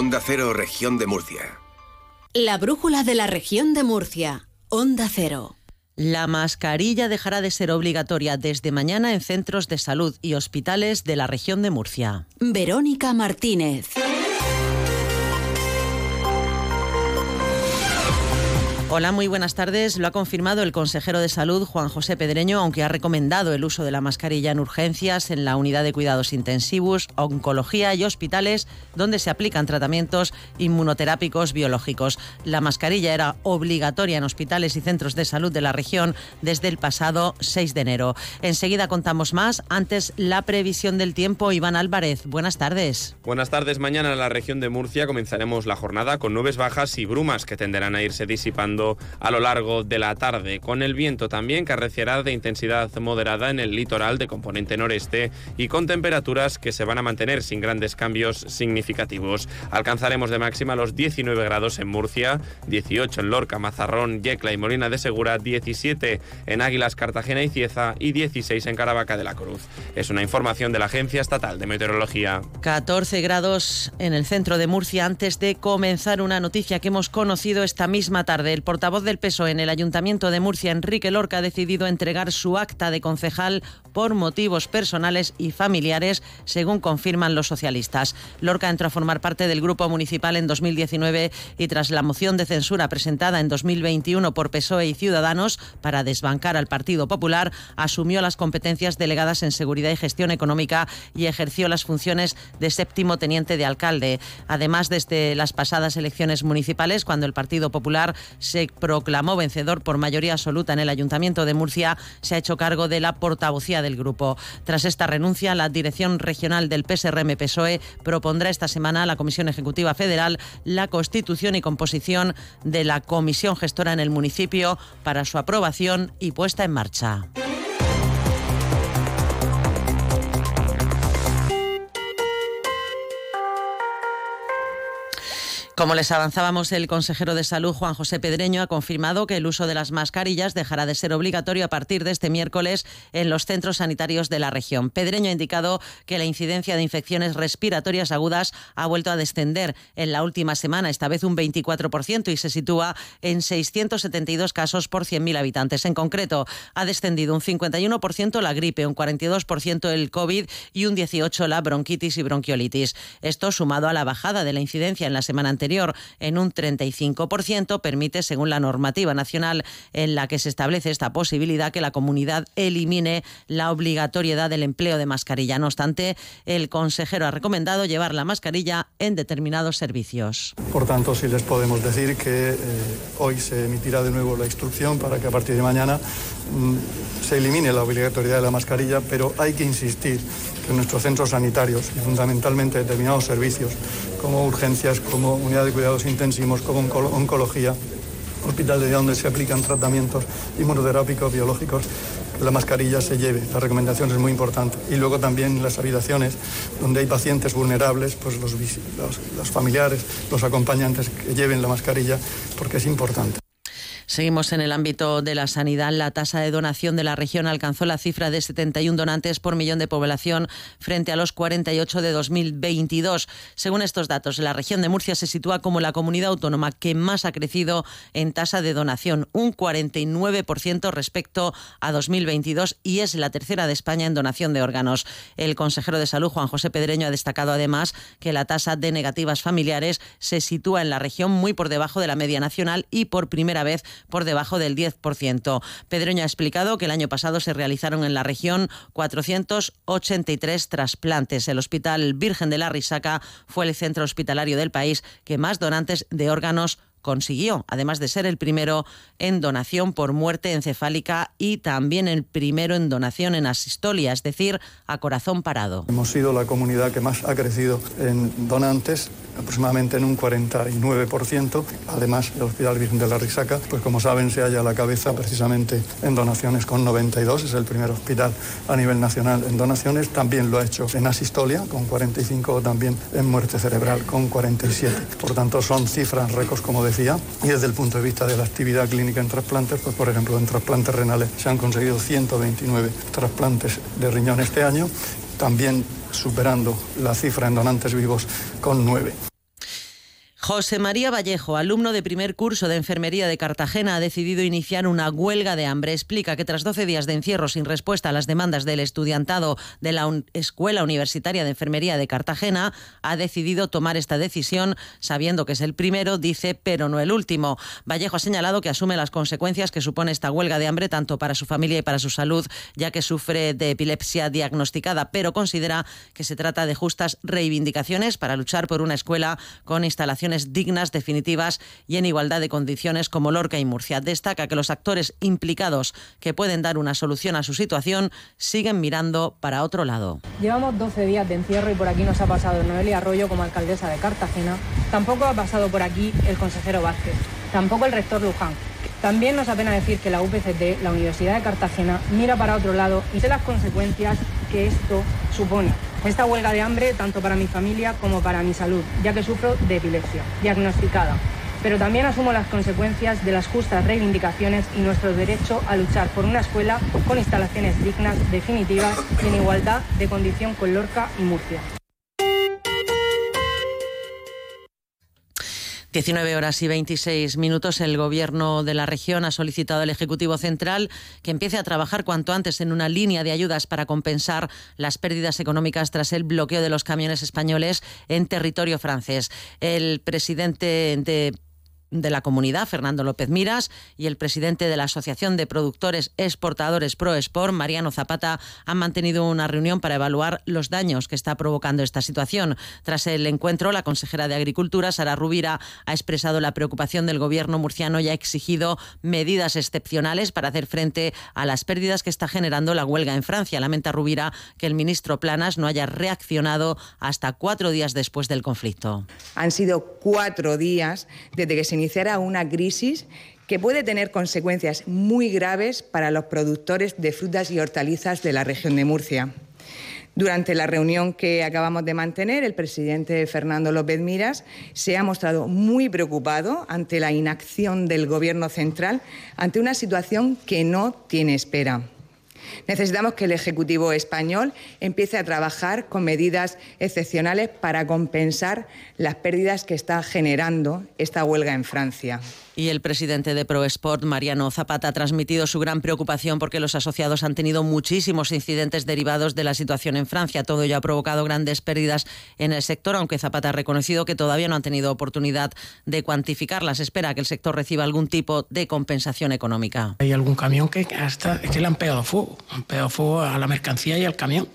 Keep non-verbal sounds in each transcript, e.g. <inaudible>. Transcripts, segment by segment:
Onda Cero, región de Murcia. La brújula de la región de Murcia. Onda Cero. La mascarilla dejará de ser obligatoria desde mañana en centros de salud y hospitales de la región de Murcia. Verónica Martínez. Hola, muy buenas tardes. Lo ha confirmado el consejero de Salud, Juan José Pedreño, aunque ha recomendado el uso de la mascarilla en urgencias, en la unidad de cuidados intensivos, oncología y hospitales, donde se aplican tratamientos inmunoterápicos biológicos. La mascarilla era obligatoria en hospitales y centros de salud de la región desde el pasado 6 de enero. Enseguida contamos más. Antes, la previsión del tiempo. Iván Álvarez, buenas tardes. Buenas tardes. Mañana en la región de Murcia comenzaremos la jornada con nubes bajas y brumas que tenderán a irse disipando a lo largo de la tarde, con el viento también que arreciará de intensidad moderada en el litoral de componente noreste y con temperaturas que se van a mantener sin grandes cambios significativos. Alcanzaremos de máxima los 19 grados en Murcia, 18 en Lorca, Mazarrón, Yecla y Molina de Segura, 17 en Águilas, Cartagena y Cieza y 16 en Caravaca de la Cruz. Es una información de la Agencia Estatal de Meteorología. 14 grados en el centro de Murcia antes de comenzar una noticia que hemos conocido esta misma tarde. El portavoz del PSOE en el Ayuntamiento de Murcia, Enrique Lorca, ha decidido entregar su acta de concejal por motivos personales y familiares, según confirman los socialistas. Lorca entró a formar parte del Grupo Municipal en 2019 y tras la moción de censura presentada en 2021 por PSOE y Ciudadanos para desbancar al Partido Popular, asumió las competencias delegadas en Seguridad y Gestión Económica y ejerció las funciones de séptimo teniente de alcalde. Además, desde las pasadas elecciones municipales, cuando el Partido Popular se proclamó vencedor por mayoría absoluta en el Ayuntamiento de Murcia, se ha hecho cargo de la portavocía del grupo. Tras esta renuncia, la Dirección Regional del PSRM-PSOE propondrá esta semana a la Comisión Ejecutiva Federal la constitución y composición de la Comisión Gestora en el municipio para su aprobación y puesta en marcha. Como les avanzábamos, el consejero de Salud, Juan José Pedreño, ha confirmado que el uso de las mascarillas dejará de ser obligatorio a partir de este miércoles en los centros sanitarios de la región. Pedreño ha indicado que la incidencia de infecciones respiratorias agudas ha vuelto a descender en la última semana, esta vez un 24%, y se sitúa en 672 casos por 100.000 habitantes. En concreto, ha descendido un 51% la gripe, un 42% el COVID y un 18% la bronquitis y bronquiolitis. Esto sumado a la bajada de la incidencia en la semana anterior en un 35%, permite, según la normativa nacional en la que se establece esta posibilidad, que la comunidad elimine la obligatoriedad del empleo de mascarilla. No obstante, el consejero ha recomendado llevar la mascarilla en determinados servicios. Por tanto, sí les podemos decir que eh, hoy se emitirá de nuevo la instrucción para que a partir de mañana mm, se elimine la obligatoriedad de la mascarilla, pero hay que insistir que en nuestros centros sanitarios y fundamentalmente determinados servicios como urgencias, como unidad de cuidados intensivos, como oncología, hospitales donde se aplican tratamientos inmunoterápicos, biológicos, la mascarilla se lleve. La recomendación es muy importante. Y luego también las habitaciones donde hay pacientes vulnerables, pues los, los familiares, los acompañantes que lleven la mascarilla, porque es importante. Seguimos en el ámbito de la sanidad. La tasa de donación de la región alcanzó la cifra de 71 donantes por millón de población frente a los 48 de 2022. Según estos datos, la región de Murcia se sitúa como la comunidad autónoma que más ha crecido en tasa de donación, un 49% respecto a 2022 y es la tercera de España en donación de órganos. El consejero de Salud, Juan José Pedreño, ha destacado además que la tasa de negativas familiares se sitúa en la región muy por debajo de la media nacional y por primera vez por debajo del 10%. Pedreño ha explicado que el año pasado se realizaron en la región 483 trasplantes. El Hospital Virgen de la Risaca fue el centro hospitalario del país que más donantes de órganos consiguió, además de ser el primero en donación por muerte encefálica y también el primero en donación en asistolia, es decir, a corazón parado. Hemos sido la comunidad que más ha crecido en donantes aproximadamente en un 49%. Además, el Hospital Virgen de la Risaca, pues como saben, se halla a la cabeza precisamente en donaciones con 92, es el primer hospital a nivel nacional en donaciones. También lo ha hecho en asistolia con 45, también en muerte cerebral con 47. Por tanto, son cifras récords, como Y desde el punto de vista de la actividad clínica en trasplantes, pues por ejemplo, en trasplantes renales se han conseguido 129 trasplantes de riñón este año también superando la cifra en donantes vivos con nueve. José María Vallejo, alumno de primer curso de enfermería de Cartagena, ha decidido iniciar una huelga de hambre. Explica que tras 12 días de encierro sin respuesta a las demandas del estudiantado de la Escuela Universitaria de Enfermería de Cartagena, ha decidido tomar esta decisión sabiendo que es el primero, dice, pero no el último. Vallejo ha señalado que asume las consecuencias que supone esta huelga de hambre tanto para su familia y para su salud, ya que sufre de epilepsia diagnosticada, pero considera que se trata de justas reivindicaciones para luchar por una escuela con instalaciones dignas, definitivas y en igualdad de condiciones como Lorca y Murcia. Destaca que los actores implicados que pueden dar una solución a su situación siguen mirando para otro lado. Llevamos 12 días de encierro y por aquí nos ha pasado Noelia Arroyo como alcaldesa de Cartagena. Tampoco ha pasado por aquí el consejero Vázquez, tampoco el rector Luján. También nos apena decir que la UPCT, la Universidad de Cartagena, mira para otro lado y sé las consecuencias que esto supone. Esta huelga de hambre tanto para mi familia como para mi salud, ya que sufro de epilepsia, diagnosticada. Pero también asumo las consecuencias de las justas reivindicaciones y nuestro derecho a luchar por una escuela con instalaciones dignas, definitivas y en igualdad de condición con Lorca y Murcia. 19 horas y 26 minutos. El Gobierno de la región ha solicitado al Ejecutivo Central que empiece a trabajar cuanto antes en una línea de ayudas para compensar las pérdidas económicas tras el bloqueo de los camiones españoles en territorio francés. El presidente de de la comunidad, Fernando López Miras, y el presidente de la Asociación de Productores Exportadores ProEsport, Mariano Zapata, han mantenido una reunión para evaluar los daños que está provocando esta situación. Tras el encuentro, la consejera de Agricultura, Sara Rubira, ha expresado la preocupación del gobierno murciano y ha exigido medidas excepcionales para hacer frente a las pérdidas que está generando la huelga en Francia. Lamenta Rubira que el ministro Planas no haya reaccionado hasta cuatro días después del conflicto. Han sido cuatro días desde que se iniciará una crisis que puede tener consecuencias muy graves para los productores de frutas y hortalizas de la región de Murcia. Durante la reunión que acabamos de mantener, el presidente Fernando López Miras se ha mostrado muy preocupado ante la inacción del Gobierno central ante una situación que no tiene espera. Necesitamos que el Ejecutivo español empiece a trabajar con medidas excepcionales para compensar las pérdidas que está generando esta huelga en Francia. Y el presidente de ProSport, Mariano Zapata, ha transmitido su gran preocupación porque los asociados han tenido muchísimos incidentes derivados de la situación en Francia. Todo ello ha provocado grandes pérdidas en el sector, aunque Zapata ha reconocido que todavía no han tenido oportunidad de cuantificarlas. Espera que el sector reciba algún tipo de compensación económica. Hay algún camión que hasta que le han pegado fuego, han pegado fuego a la mercancía y al camión.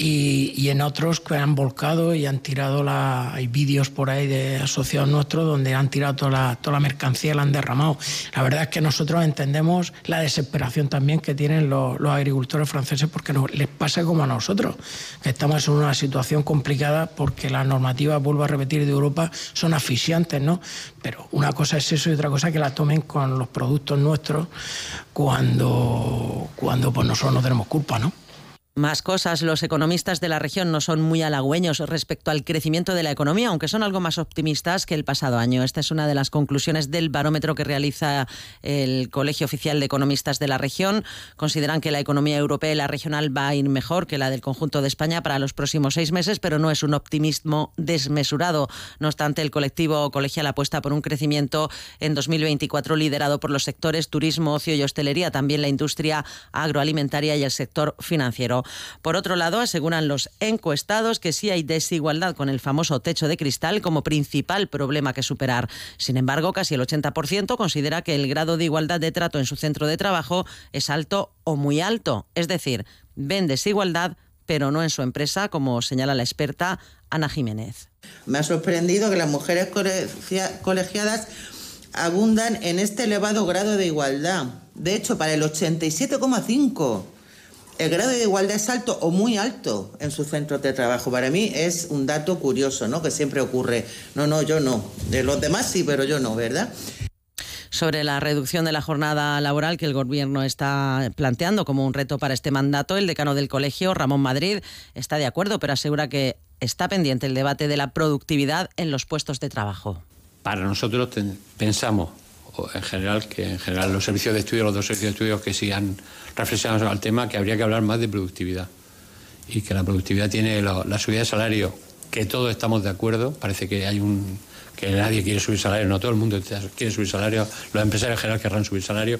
Y, en otros que han volcado y han tirado la. Hay vídeos por ahí de asociados nuestros donde han tirado toda la, toda la mercancía, la han derramado. La verdad es que nosotros entendemos la desesperación también que tienen los, agricultores franceses porque les pasa como a nosotros, que estamos en una situación complicada porque las normativas, vuelvo a repetir, de Europa son asfixiantes, ¿no? Pero una cosa es eso y otra cosa que la tomen con los productos nuestros cuando, cuando pues nosotros no tenemos culpa, ¿no? Más cosas, los economistas de la región no son muy halagüeños respecto al crecimiento de la economía, aunque son algo más optimistas que el pasado año. Esta es una de las conclusiones del barómetro que realiza el Colegio Oficial de Economistas de la región. Consideran que la economía europea y la regional va a ir mejor que la del conjunto de España para los próximos seis meses, pero no es un optimismo desmesurado. No obstante, el colectivo colegial apuesta por un crecimiento en 2024 liderado por los sectores turismo, ocio y hostelería, también la industria agroalimentaria y el sector financiero. Por otro lado, aseguran los encuestados que sí hay desigualdad con el famoso techo de cristal como principal problema que superar. Sin embargo, casi el 80% considera que el grado de igualdad de trato en su centro de trabajo es alto o muy alto. Es decir, ven desigualdad pero no en su empresa, como señala la experta Ana Jiménez. Me ha sorprendido que las mujeres colegiadas abundan en este elevado grado de igualdad. De hecho, para el 87,5 el grado de igualdad es alto o muy alto en sus centros de trabajo. Para mí es un dato curioso, ¿no? Que siempre ocurre. No, no, yo no. De los demás sí, pero yo no, ¿verdad? sobre la reducción de la jornada laboral que el Gobierno está planteando como un reto para este mandato. El decano del colegio, Ramón Madrid, está de acuerdo, pero asegura que está pendiente el debate de la productividad en los puestos de trabajo. Para nosotros pensamos en general, que en general los servicios de estudio, los dos servicios de estudio que sí han reflexionado sobre el tema, que habría que hablar más de productividad. Y que la productividad tiene la, subida de salario, que todos estamos de acuerdo, parece que hay un que nadie quiere subir salario, no todo el mundo quiere subir salario, los empresarios en general querrán subir salario,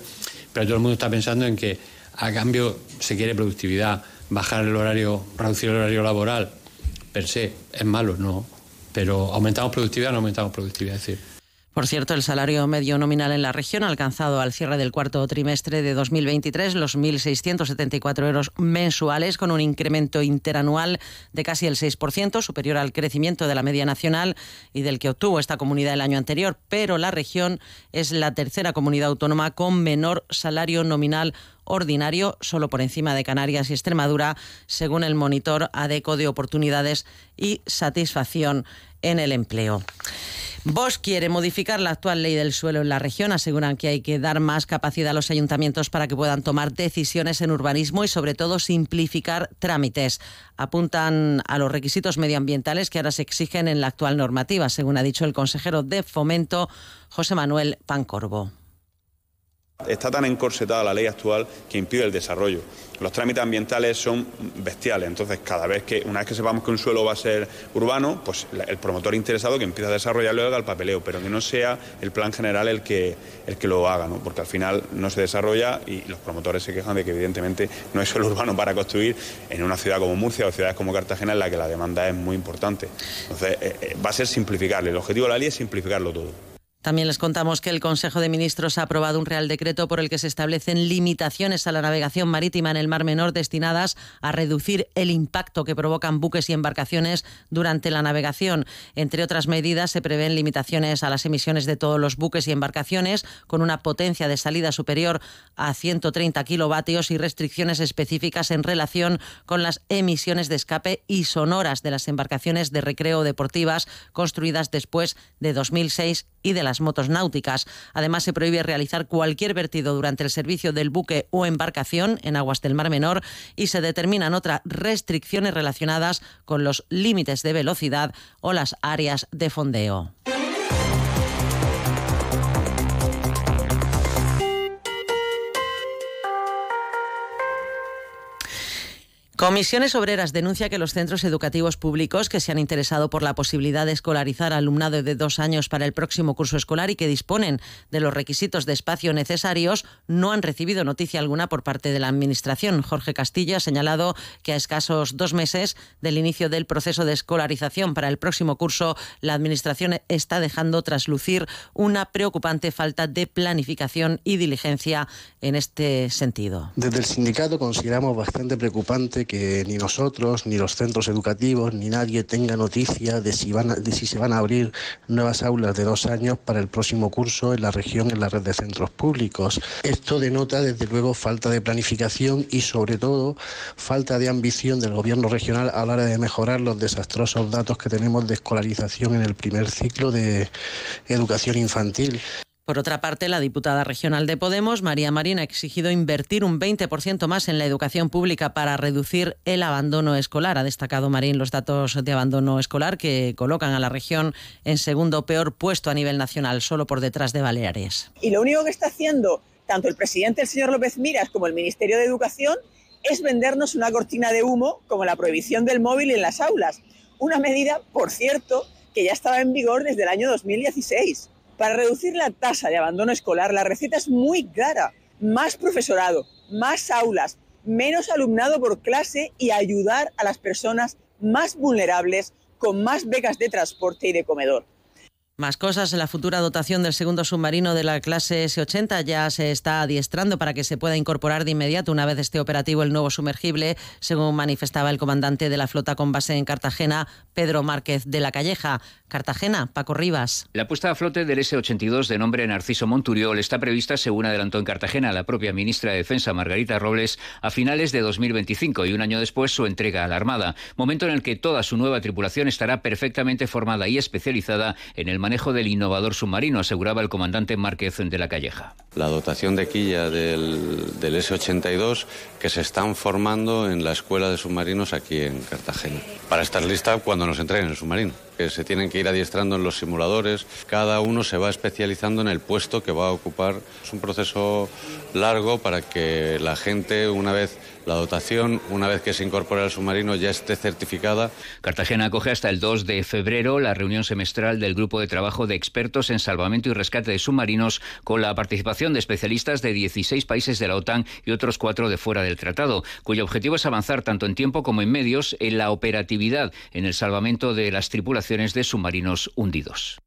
pero todo el mundo está pensando en que a cambio se quiere productividad, bajar el horario, reducir el horario laboral, per se, es malo, no, pero aumentamos productividad, no aumentamos productividad, es decir, por cierto, el salario medio nominal en la región ha alcanzado al cierre del cuarto trimestre de 2023 los 1.674 euros mensuales, con un incremento interanual de casi el 6%, superior al crecimiento de la media nacional y del que obtuvo esta comunidad el año anterior. Pero la región es la tercera comunidad autónoma con menor salario nominal ordinario, solo por encima de Canarias y Extremadura, según el monitor ADECO de oportunidades y satisfacción en el empleo. Vox quiere modificar la actual ley del suelo en la región. Aseguran que hay que dar más capacidad a los ayuntamientos para que puedan tomar decisiones en urbanismo y, sobre todo, simplificar trámites. Apuntan a los requisitos medioambientales que ahora se exigen en la actual normativa, según ha dicho el consejero de Fomento, José Manuel Pancorbo. Está tan encorsetada la ley actual que impide el desarrollo. Los trámites ambientales son bestiales, entonces cada vez que, una vez que sepamos que un suelo va a ser urbano, pues el promotor interesado que empieza a desarrollarlo haga el papeleo, pero que no sea el plan general el que, el que lo haga, ¿no? porque al final no se desarrolla y los promotores se quejan de que evidentemente no es <laughs> suelo urbano para construir en una ciudad como Murcia o ciudades como Cartagena en la que la demanda es muy importante. Entonces eh, eh, va a ser simplificarle, el objetivo de la ley es simplificarlo todo. También les contamos que el Consejo de Ministros ha aprobado un Real Decreto por el que se establecen limitaciones a la navegación marítima en el Mar Menor destinadas a reducir el impacto que provocan buques y embarcaciones durante la navegación. Entre otras medidas, se prevén limitaciones a las emisiones de todos los buques y embarcaciones con una potencia de salida superior a 130 kilovatios y restricciones específicas en relación con las emisiones de escape y sonoras de las embarcaciones de recreo deportivas construidas después de 2006 y de las motos náuticas. Además, se prohíbe realizar cualquier vertido durante el servicio del buque o embarcación en aguas del Mar Menor y se determinan otras restricciones relacionadas con los límites de velocidad o las áreas de fondeo. Comisiones Obreras denuncia que los centros educativos públicos que se han interesado por la posibilidad de escolarizar alumnado de dos años para el próximo curso escolar y que disponen de los requisitos de espacio necesarios no han recibido noticia alguna por parte de la Administración. Jorge Castillo ha señalado que a escasos dos meses del inicio del proceso de escolarización para el próximo curso, la Administración está dejando traslucir una preocupante falta de planificación y diligencia en este sentido. Desde el sindicato consideramos bastante preocupante que ni nosotros, ni los centros educativos, ni nadie tenga noticia de si, van de si se van a abrir nuevas aulas de dos años para el próximo curso en la región en la red de centros públicos. Esto denota, desde luego, falta de planificación y, sobre todo, falta de ambición del gobierno regional a la hora de mejorar los desastrosos datos que tenemos de escolarización en el primer ciclo de educación infantil. Por otra parte, la diputada regional de Podemos, María Marín, ha exigido invertir un 20% más en la educación pública para reducir el abandono escolar. Ha destacado Marín los datos de abandono escolar que colocan a la región en segundo peor puesto a nivel nacional, solo por detrás de Baleares. Y lo único que está haciendo tanto el presidente, el señor López Miras, como el Ministerio de Educación es vendernos una cortina de humo como la prohibición del móvil en las aulas. Una medida, por cierto, que ya estaba en vigor desde el año 2016. Para reducir la tasa de abandono escolar, la receta es muy clara. Más profesorado, más aulas, menos alumnado por clase y ayudar a las personas más vulnerables con más becas de transporte y de comedor. Más cosas, la futura dotación del segundo submarino de la clase S-80 ya se está adiestrando para que se pueda incorporar de inmediato una vez esté operativo el nuevo sumergible, según manifestaba el comandante de la flota con base en Cartagena, Pedro Márquez de la Calleja. Cartagena, Paco Rivas. La puesta a flote del S-82 de nombre Narciso Monturiol está prevista, según adelantó en Cartagena la propia ministra de Defensa, Margarita Robles, a finales de 2025 y un año después su entrega a la Armada, momento en el que toda su nueva tripulación estará perfectamente formada y especializada en el manejo del innovador submarino, aseguraba el comandante Márquez de la Calleja. La dotación de quilla del, del S-82 que se están formando en la Escuela de Submarinos aquí en Cartagena, para estar lista cuando nos entreguen el submarino. Que se tienen que ir adiestrando en los simuladores. Cada uno se va especializando en el puesto que va a ocupar. Es un proceso largo para que la gente, una vez la dotación, una vez que se incorpore al submarino, ya esté certificada. Cartagena acoge hasta el 2 de febrero la reunión semestral del Grupo de Trabajo de Expertos en Salvamento y Rescate de Submarinos, con la participación de especialistas de 16 países de la OTAN y otros cuatro de fuera del tratado, cuyo objetivo es avanzar tanto en tiempo como en medios en la operatividad en el salvamento de las tripulaciones de submarinos hundidos.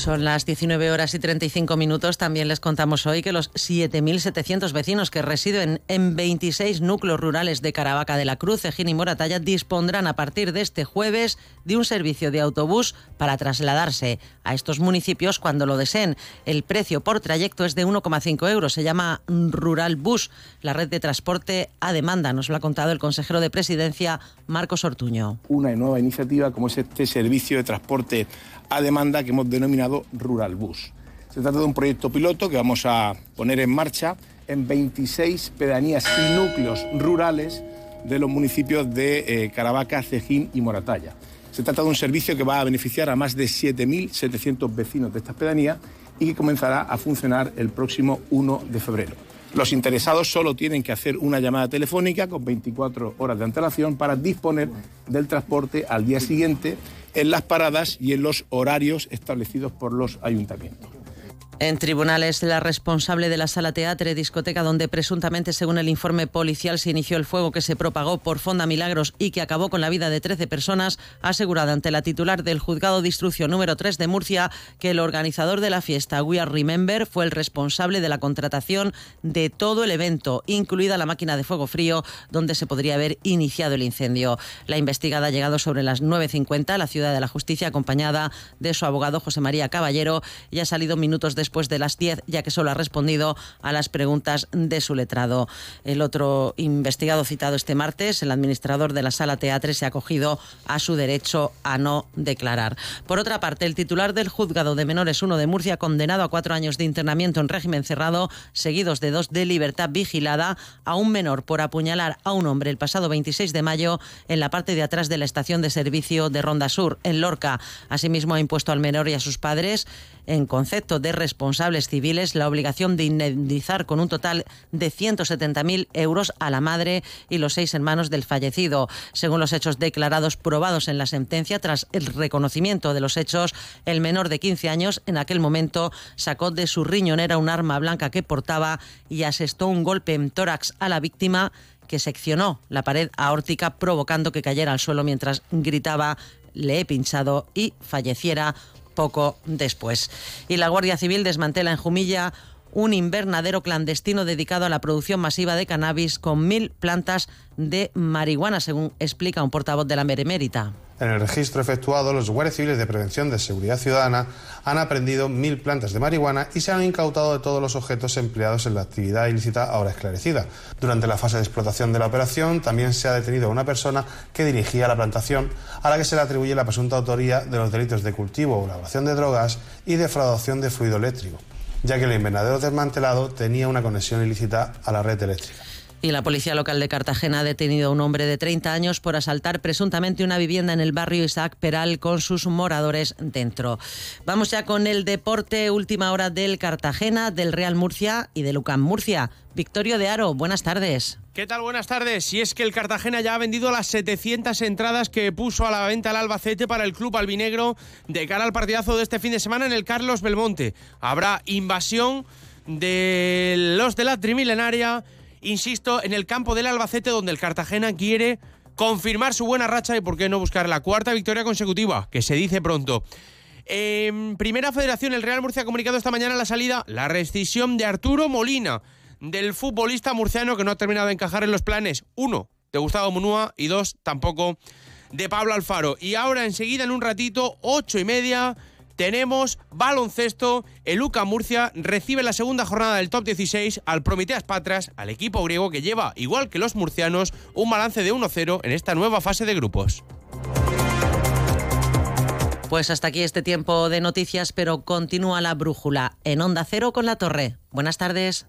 Son las 19 horas y 35 minutos. También les contamos hoy que los 7.700 vecinos que residen en 26 núcleos rurales de Caravaca de la Cruz, Ejín y Moratalla dispondrán a partir de este jueves de un servicio de autobús para trasladarse a estos municipios cuando lo deseen. El precio por trayecto es de 1,5 euros. Se llama Rural Bus, la red de transporte a demanda. Nos lo ha contado el consejero de presidencia, Marcos Ortuño. Una nueva iniciativa como es este servicio de transporte a demanda que hemos denominado Rural Bus. Se trata de un proyecto piloto que vamos a poner en marcha en 26 pedanías y núcleos rurales de los municipios de eh, Caravaca, Cejín y Moratalla. Se trata de un servicio que va a beneficiar a más de 7.700 vecinos de estas pedanías y que comenzará a funcionar el próximo 1 de febrero. Los interesados solo tienen que hacer una llamada telefónica con 24 horas de antelación para disponer del transporte al día siguiente en las paradas y en los horarios establecidos por los ayuntamientos. En tribunales, la responsable de la sala teatre discoteca donde presuntamente, según el informe policial, se inició el fuego que se propagó por Fonda Milagros y que acabó con la vida de 13 personas, ha asegurado ante la titular del juzgado de instrucción número 3 de Murcia que el organizador de la fiesta, We Are Remember, fue el responsable de la contratación de todo el evento, incluida la máquina de fuego frío donde se podría haber iniciado el incendio. La investigada ha llegado sobre las 9.50 a la Ciudad de la Justicia acompañada de su abogado José María Caballero y ha salido minutos después después de las 10, ya que solo ha respondido a las preguntas de su letrado. El otro investigado citado este martes, el administrador de la sala teatre, se ha acogido a su derecho a no declarar. Por otra parte, el titular del juzgado de menores 1 de Murcia, condenado a cuatro años de internamiento en régimen cerrado, seguidos de dos de libertad vigilada, a un menor por apuñalar a un hombre el pasado 26 de mayo en la parte de atrás de la estación de servicio de Ronda Sur, en Lorca. Asimismo, ha impuesto al menor y a sus padres en concepto de responsables civiles la obligación de indemnizar con un total de 170.000 euros a la madre y los seis hermanos del fallecido. Según los hechos declarados probados en la sentencia, tras el reconocimiento de los hechos, el menor de 15 años en aquel momento sacó de su riñonera un arma blanca que portaba y asestó un golpe en tórax a la víctima que seccionó la pared aórtica provocando que cayera al suelo mientras gritaba le he pinchado y falleciera poco después. Y la Guardia Civil desmantela en Jumilla un invernadero clandestino dedicado a la producción masiva de cannabis con mil plantas de marihuana, según explica un portavoz de la Meremérita. En el registro efectuado, los guardias civiles de prevención de seguridad ciudadana han aprendido mil plantas de marihuana y se han incautado de todos los objetos empleados en la actividad ilícita ahora esclarecida. Durante la fase de explotación de la operación también se ha detenido a una persona que dirigía la plantación, a la que se le atribuye la presunta autoría de los delitos de cultivo o elaboración de drogas y defraudación de fluido eléctrico, ya que el invernadero desmantelado tenía una conexión ilícita a la red eléctrica. Y la policía local de Cartagena ha detenido a un hombre de 30 años por asaltar presuntamente una vivienda en el barrio Isaac Peral con sus moradores dentro. Vamos ya con el deporte, última hora del Cartagena, del Real Murcia y de Lucán Murcia. Victorio de Aro, buenas tardes. ¿Qué tal? Buenas tardes. Y es que el Cartagena ya ha vendido las 700 entradas que puso a la venta el Albacete para el club albinegro de cara al partidazo de este fin de semana en el Carlos Belmonte. Habrá invasión de los de la Trimilenaria insisto, en el campo del Albacete, donde el Cartagena quiere confirmar su buena racha y por qué no buscar la cuarta victoria consecutiva, que se dice pronto. En Primera Federación, el Real Murcia ha comunicado esta mañana la salida, la rescisión de Arturo Molina, del futbolista murciano que no ha terminado de encajar en los planes. Uno, de Gustavo Munúa y dos, tampoco de Pablo Alfaro. Y ahora enseguida, en un ratito, ocho y media, tenemos baloncesto. El UCA Murcia recibe la segunda jornada del top 16 al Prometeas Patras, al equipo griego que lleva, igual que los murcianos, un balance de 1-0 en esta nueva fase de grupos. Pues hasta aquí este tiempo de noticias, pero continúa la brújula en Onda Cero con la Torre. Buenas tardes.